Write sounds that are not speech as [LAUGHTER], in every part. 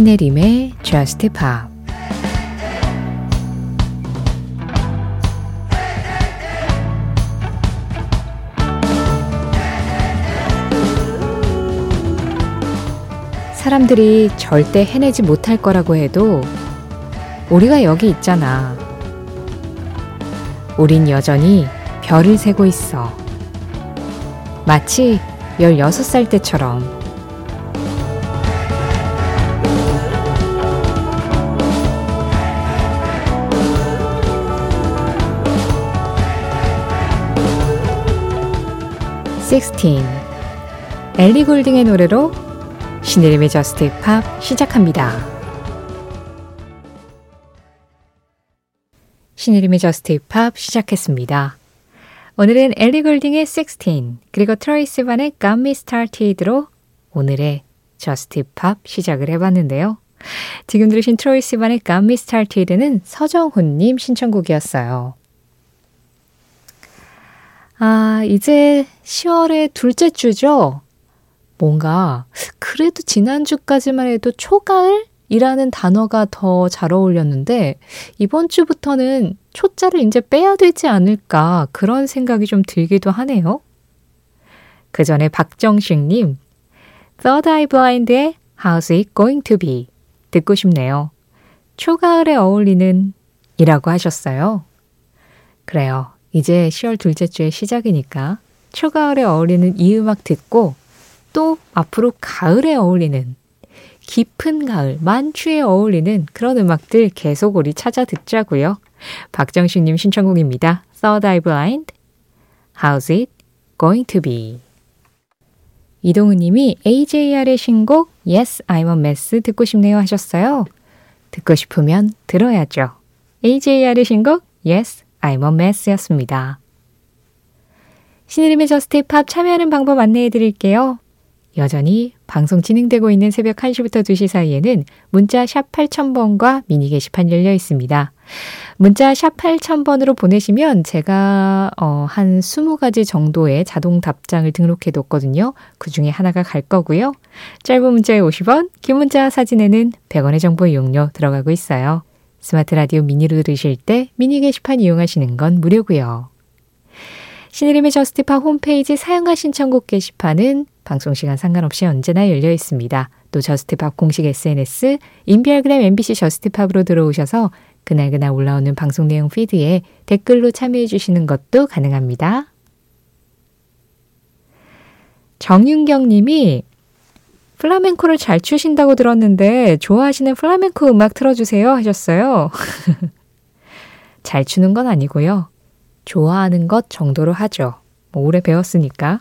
신혜림의 Just Pop 사람들이 절대 해내지 못할 거라고 해도 우리가 여기 있잖아. 우린 여전히 별을 세고 있어. 마치 16살 때처럼. (16) 엘리 골딩의 노래로 신의림의 저스트 팝 시작합니다. 신의림의 저스트 팝 시작했습니다. 오늘은 엘리 골딩의 16 그리고 트로이 시반의 Got Me Started로 오늘의 Just Pop 시작을 해봤는데요. 지금 들으신 트로이 시반의 Got Me Started는 서정훈님 신청곡이었어요. 아, 이제 10월의 둘째 주죠? 뭔가 그래도 지난주까지만 해도 초가을이라는 단어가 더 잘 어울렸는데 이번 주부터는 초자를 이제 빼야 되지 않을까 그런 생각이 좀 들기도 하네요. 그 전에 박정식님, Third Eye Blind의 How's It Going to Be 듣고 싶네요. 초가을에 어울리는 이라고 하셨어요. 그래요. 이제 10월 둘째 주의 시작이니까 초가을에 어울리는 이 음악 듣고 또 앞으로 가을에 어울리는 깊은 가을, 만추에 어울리는 그런 음악들 계속 우리 찾아 듣자고요. 박정식님 신청곡입니다. Third Eye Blind, How's It Going to Be? 이동우 님이 AJR의 신곡 Yes, I'm a Mess 듣고 싶네요 하셨어요. 듣고 싶으면 들어야죠. AJR의 신곡 Yes, I'm a Mess 였습니다. 신의림의 저스트 팝 참여하는 방법 안내해 드릴게요. 여전히 방송 진행되고 있는 새벽 1시부터 2시 사이에는 문자 샵 8000번과 미니 게시판 열려 있습니다. 문자 샵 8000번으로 보내시면 제가 어, 한 20가지 정도의 자동 답장을 등록해 뒀거든요. 그 중에 하나가 갈 거고요. 짧은 문자에 50원, 긴 문자 사진에는 100원의 정보 이용료 들어가고 있어요. 스마트 라디오 미니로 들으실 때 미니 게시판 이용하시는 건 무료고요. 신혜림의 Just Pop 홈페이지 사연과 신청곡 게시판은 방송 시간 상관없이 언제나 열려 있습니다. 또 Just Pop 공식 SNS, 인별그램 MBC Just Pop으로 들어오셔서 그날그날 올라오는 방송 내용 피드에 댓글로 참여해 주시는 것도 가능합니다. 정윤경 님이 플라멩코를 잘 추신다고 들었는데 좋아하시는 플라멩코 음악 틀어주세요 하셨어요. [LAUGHS] 잘 추는 건 아니고요. 좋아하는 것 정도로 하죠. 뭐 오래 배웠으니까.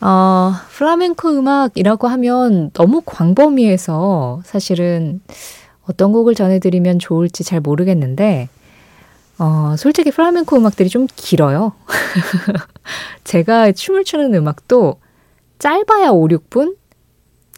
어, 플라멩코 음악이라고 하면 너무 광범위해서 사실은 어떤 곡을 전해드리면 좋을지 잘 모르겠는데, 어, 솔직히 플라멩코 음악들이 좀 길어요. [LAUGHS] 제가 춤을 추는 음악도 짧아야 5, 6분?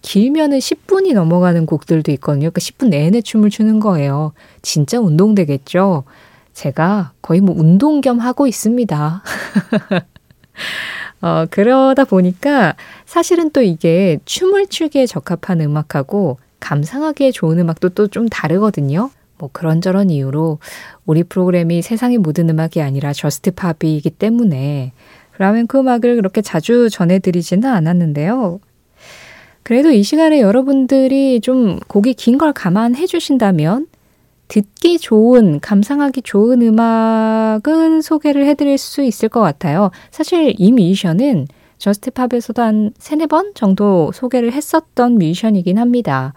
길면은 10분이 넘어가는 곡들도 있거든요. 그러니까 10분 내내 춤을 추는 거예요. 진짜 운동되겠죠? 제가 거의 뭐 운동 겸 하고 있습니다. [LAUGHS] 어, 그러다 보니까 사실은 또 이게 춤을 추기에 적합한 음악하고 감상하기에 좋은 음악도 또 좀 다르거든요. 뭐 그런저런 이유로 우리 프로그램이 세상의 모든 음악이 아니라 Just Pop이기 때문에 플 라amen코 음악을 그렇게 자주 전해드리지는 않았는데요. 그래도 이 시간에 여러분들이 좀 곡이 긴 걸 감안해 주신다면 듣기 좋은, 감상하기 좋은 음악은 소개를 해드릴 수 있을 것 같아요. 사실 이 뮤지션은 Just Pop에서도 한 세네 번 정도 소개를 했었던 뮤지션이긴 합니다.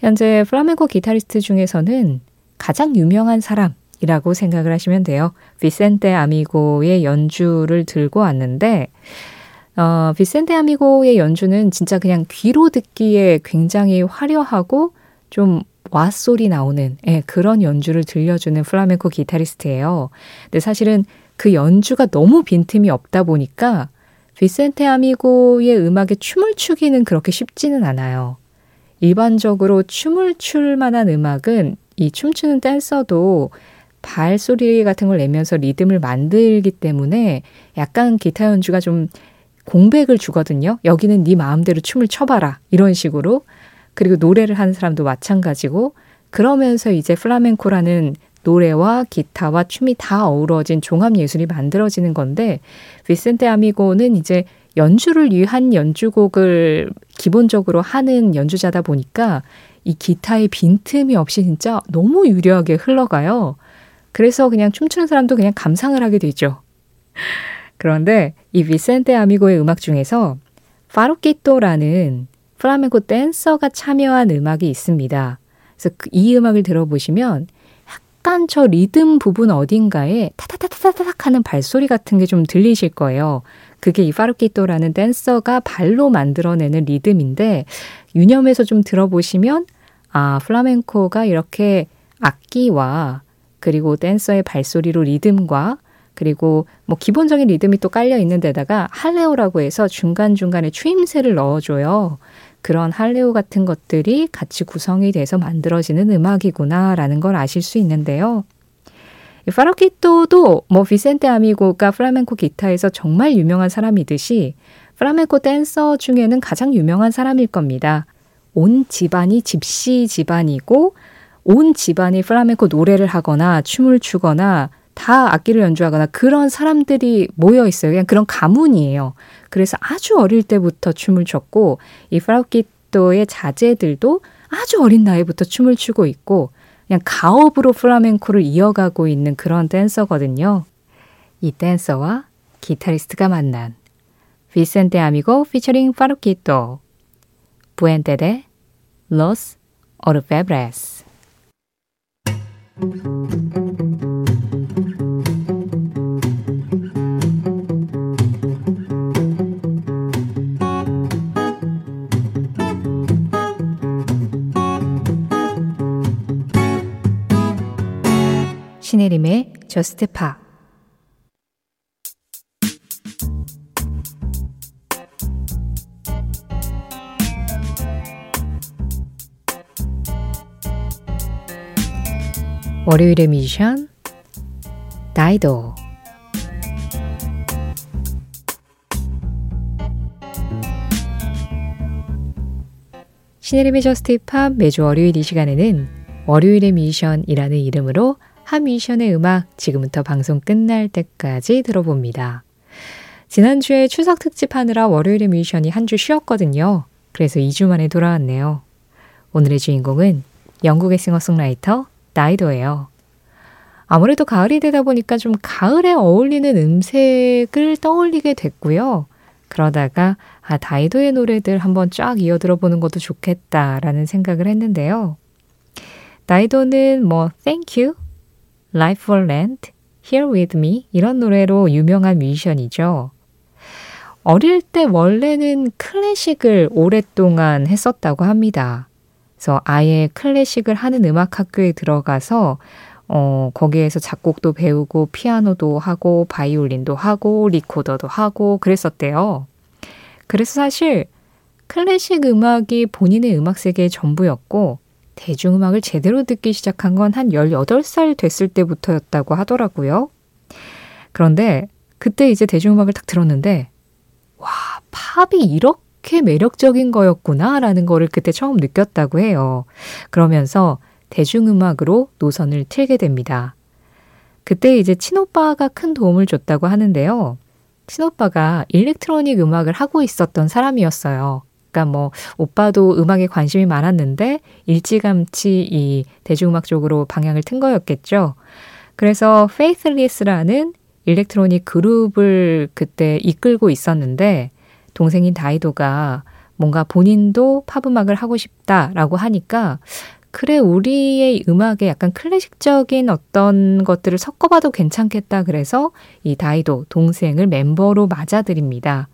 현재 플라멩코 기타리스트 중에서는 가장 유명한 사람 이라고 생각을 하시면 돼요. 비센테 아미고의 연주를 들고 왔는데, 어, 비센테 아미고의 연주는 진짜 그냥 귀로 듣기에 굉장히 화려하고 좀 와 소리 나오는 예, 그런 연주를 들려주는 플라멩코 기타리스트예요. 근데 사실은 그 연주가 너무 빈틈이 없다 보니까 비센테 아미고의 음악에 춤을 추기는 그렇게 쉽지는 않아요. 일반적으로 춤을 출 만한 음악은 이 춤추는 댄서도 발소리 같은 걸 내면서 리듬을 만들기 때문에 약간 기타 연주가 좀 공백을 주거든요. 여기는 네 마음대로 춤을 춰봐라. 이런 식으로. 그리고 노래를 하는 사람도 마찬가지고 그러면서 이제 플라멩코라는 노래와 기타와 춤이 다 어우러진 종합 예술이 만들어지는 건데 비센테 아미고는 이제 연주를 위한 연주곡을 기본적으로 하는 연주자다 보니까 이 기타의 빈틈이 없이 진짜 너무 유려하게 흘러가요. 그래서 그냥 춤추는 사람도 그냥 감상을 하게 되죠. 그런데 이 비센테 아미고의 음악 중에서 파루키토라는 플라멩코 댄서가 참여한 음악이 있습니다. 그래서 그이 음악을 들어보시면 약간 저 리듬 부분 어딘가에 타타타타타닥 하는 발소리 같은 게 좀 들리실 거예요. 그게 이 파루키토라는 댄서가 발로 만들어내는 리듬인데 유념해서 좀 들어보시면 아, 플라멩코가 이렇게 악기와 그리고 댄서의 발소리로 리듬과 그리고 뭐 기본적인 리듬이 또 깔려 있는 데다가 jaleo라고 해서 중간중간에 추임새를 넣어줘요. 그런 jaleo 같은 것들이 같이 구성이 돼서 만들어지는 음악이구나라는 걸 아실 수 있는데요. 파루키토도 뭐 비센테 아미고가 플라멩코 기타에서 정말 유명한 사람이듯이 플라멩코 댄서 중에는 가장 유명한 사람일 겁니다. 온 집안이 집시 집안이고 온 집안이 플라멩코 노래를 하거나 춤을 추거나 다 악기를 연주하거나 그런 사람들이 모여 있어요. 그냥 그런 가문이에요. 그래서 아주 어릴 때부터 춤을 췄고 이 파루키토의 자제들도 아주 어린 나이부터 춤을 추고 있고 그냥 가업으로 플라멩코를 이어가고 있는 그런 댄서거든요. 이 댄서와 기타리스트가 만난 비센테 아미고 피처링 파루키토 부엔테 데 로스 오르페브레스 신혜림의 저스트 파 월요일의 미션 다이도 신혜림의 Just Pop 매주 월요일 이 시간에는 월요일의 미션이라는 이름으로 한 미션의 음악 지금부터 방송 끝날 때까지 들어봅니다. 지난주에 추석 특집 하느라 월요일의 미션이 한 주 쉬었거든요. 그래서 2주 만에 돌아왔네요. 오늘의 주인공은 영국의 싱어송라이터 나이도예요. 아무래도 가을이 되다 보니까 좀 가을에 어울리는 음색을 떠올리게 됐고요. 그러다가 아, 다이도의 노래들 한번 쫙 이어 들어보는 것도 좋겠다라는 생각을 했는데요. 나이도는 뭐 Thank You, Life for Land, Here With Me 이런 노래로 유명한 뮤지션이죠. 어릴 때 원래는 클래식을 오랫동안 했었다고 합니다. 그래서 아예 클래식을 하는 음악 학교에 들어가서 어, 거기에서 작곡도 배우고 피아노도 하고 바이올린도 하고 리코더도 하고 그랬었대요. 그래서 사실 클래식 음악이 본인의 음악 세계의 전부였고 대중음악을 제대로 듣기 시작한 건 한 18살 됐을 때부터였다고 하더라고요. 그런데 그때 이제 대중음악을 딱 들었는데, 와, 팝이 이렇게 매력적인 거였구나라는 거를 그때 처음 느꼈다고 해요. 그러면서 대중음악으로 노선을 틀게 됩니다. 그때 이제 친오빠가 큰 도움을 줬다고 하는데요. 친오빠가 일렉트로닉 음악을 하고 있었던 사람이었어요. 그러니까 뭐 오빠도 음악에 관심이 많았는데 일찌감치 이 대중음악 쪽으로 방향을 튼 거였겠죠. 그래서 Faithless라는 일렉트로닉 그룹을 그때 이끌고 있었는데 동생인 다이도가 뭔가 본인도 팝음악을 하고 싶다라고 하니까 그래 우리의 음악에 약간 클래식적인 어떤 것들을 섞어봐도 괜찮겠다 그래서 이 다이도 동생을 멤버로 맞아들입니다.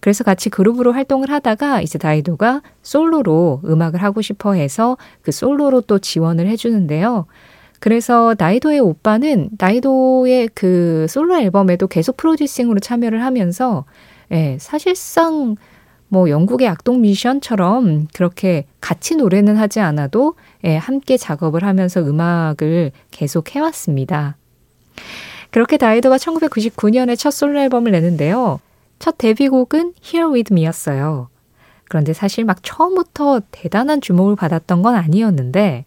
그래서 같이 그룹으로 활동을 하다가 이제 다이도가 솔로로 음악을 하고 싶어 해서 그 솔로로 또 지원을 해주는데요. 그래서 나이도의 오빠는 나이도의 그 솔로 앨범에도 계속 프로듀싱으로 참여를 하면서 예, 사실상 뭐 영국의 악동 미션처럼 그렇게 같이 노래는 하지 않아도 예, 함께 작업을 하면서 음악을 계속 해왔습니다. 그렇게 다이도가 1999년에 첫 솔로 앨범을 내는데요. 첫 데뷔곡은 Here With Me였어요. 그런데 사실 막 처음부터 대단한 주목을 받았던 건 아니었는데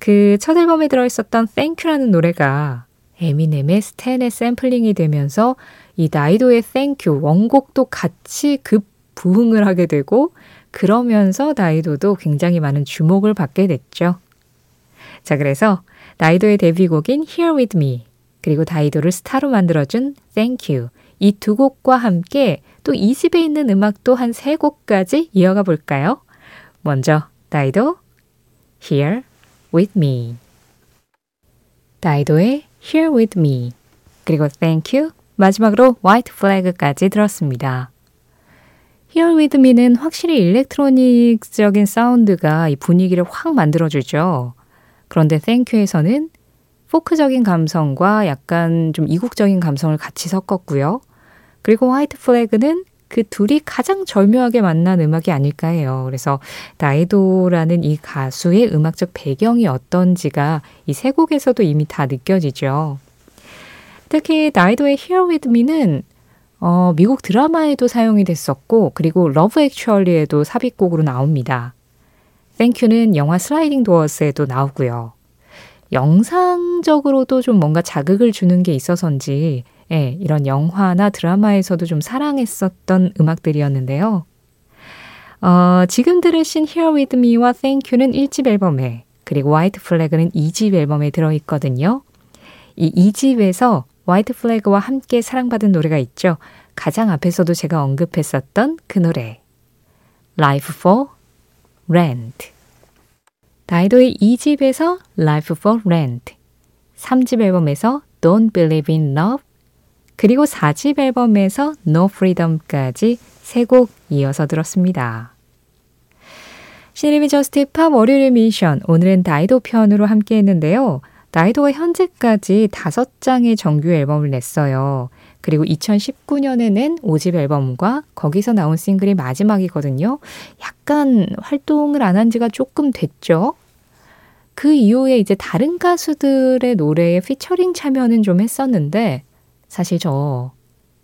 그 첫 앨범에 들어있었던 Thank유라는 노래가 에미넴의 스탠의 샘플링이 되면서 이 나이도의 Thank 원곡도 같이 급 부흥을 하게 되고 그러면서 나이도도 굉장히 많은 주목을 받게 됐죠. 자, 그래서 나이도의 데뷔곡인 Here With Me 그리고 다이도를 스타로 만들어준 Thank You 이 두 곡과 함께 또 2집에 있는 음악도 한 세 곡까지 이어가 볼까요? 먼저 다이도 Here With Me 다이도의 Here With Me 그리고 Thank You 마지막으로 White Flag까지 들었습니다. Here With Me는 확실히 일렉트로닉적인 사운드가 이 분위기를 확 만들어주죠. 그런데 Thank You에서는 포크적인 감성과 약간 좀 이국적인 감성을 같이 섞었고요. 그리고 화이트 플래그는 그 둘이 가장 절묘하게 만난 음악이 아닐까 해요. 그래서 다이도라는 이 가수의 음악적 배경이 어떤지가 이 세 곡에서도 이미 다 느껴지죠. 특히 다이도의 Here With Me는 어, 미국 드라마에도 사용이 됐었고 그리고 Love Actually에도 삽입곡으로 나옵니다. Thank You는 영화 Sliding Doors에도 나오고요. 영상적으로도 좀 뭔가 자극을 주는 게 있어서인지 예, 이런 영화나 드라마에서도 좀 사랑했었던 음악들이었는데요. 어, 지금 들으신 Here With Me와 Thank You는 1집 앨범에 그리고 White Flag는 2집 앨범에 들어있거든요. 이 2집에서 White Flag와 함께 사랑받은 노래가 있죠. 가장 앞에서도 제가 언급했었던 그 노래 Life for Rent 다이도의 2집에서 Life for Rent 3집 앨범에서 Don't Believe in Love 그리고 4집 앨범에서 No Freedom까지 세 곡 이어서 들었습니다. 신혜림의 Just Pop 월요일 미션 오늘은 다이도 편으로 함께 했는데요. 다이도가 현재까지 5장의 정규 앨범을 냈어요. 그리고 2019년에 낸 5집 앨범과 거기서 나온 싱글이 마지막이거든요. 약간 활동을 안 한 지가 조금 됐죠. 그 이후에 이제 다른 가수들의 노래에 피처링 참여는 좀 했었는데 사실 저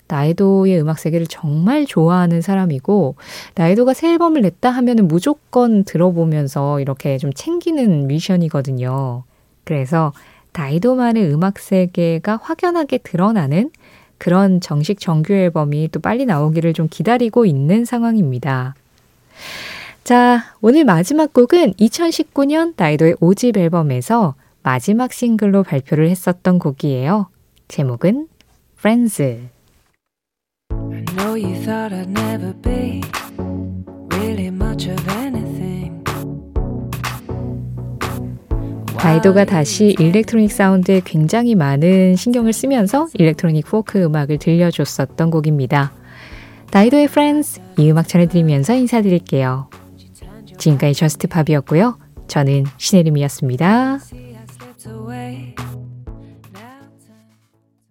다이도의 음악 세계를 정말 좋아하는 사람이고 나이도가 새 앨범을 냈다 하면은 무조건 들어보면서 이렇게 좀 챙기는 미션이거든요. 그래서 나이도만의 음악 세계가 확연하게 드러나는 그런 정식 정규 앨범이 또 빨리 나오기를 좀 기다리고 있는 상황입니다. 자, 오늘 마지막 곡은 2019년 나이도의 5집 앨범에서 마지막 싱글로 발표를 했었던 곡이에요. 제목은 Friends. I know you thought I'd never be really much of anything. 다이도가 다시 일렉트로닉 사운드에 굉장히 많은 신경을 쓰면서 일렉트로닉 포크 음악을 들려줬었던 곡입니다. 다이도의 Friends 이 음악 전해드리면서 인사드릴게요. 지금까지 Just Pop이었고요. 저는 신혜림이었습니다.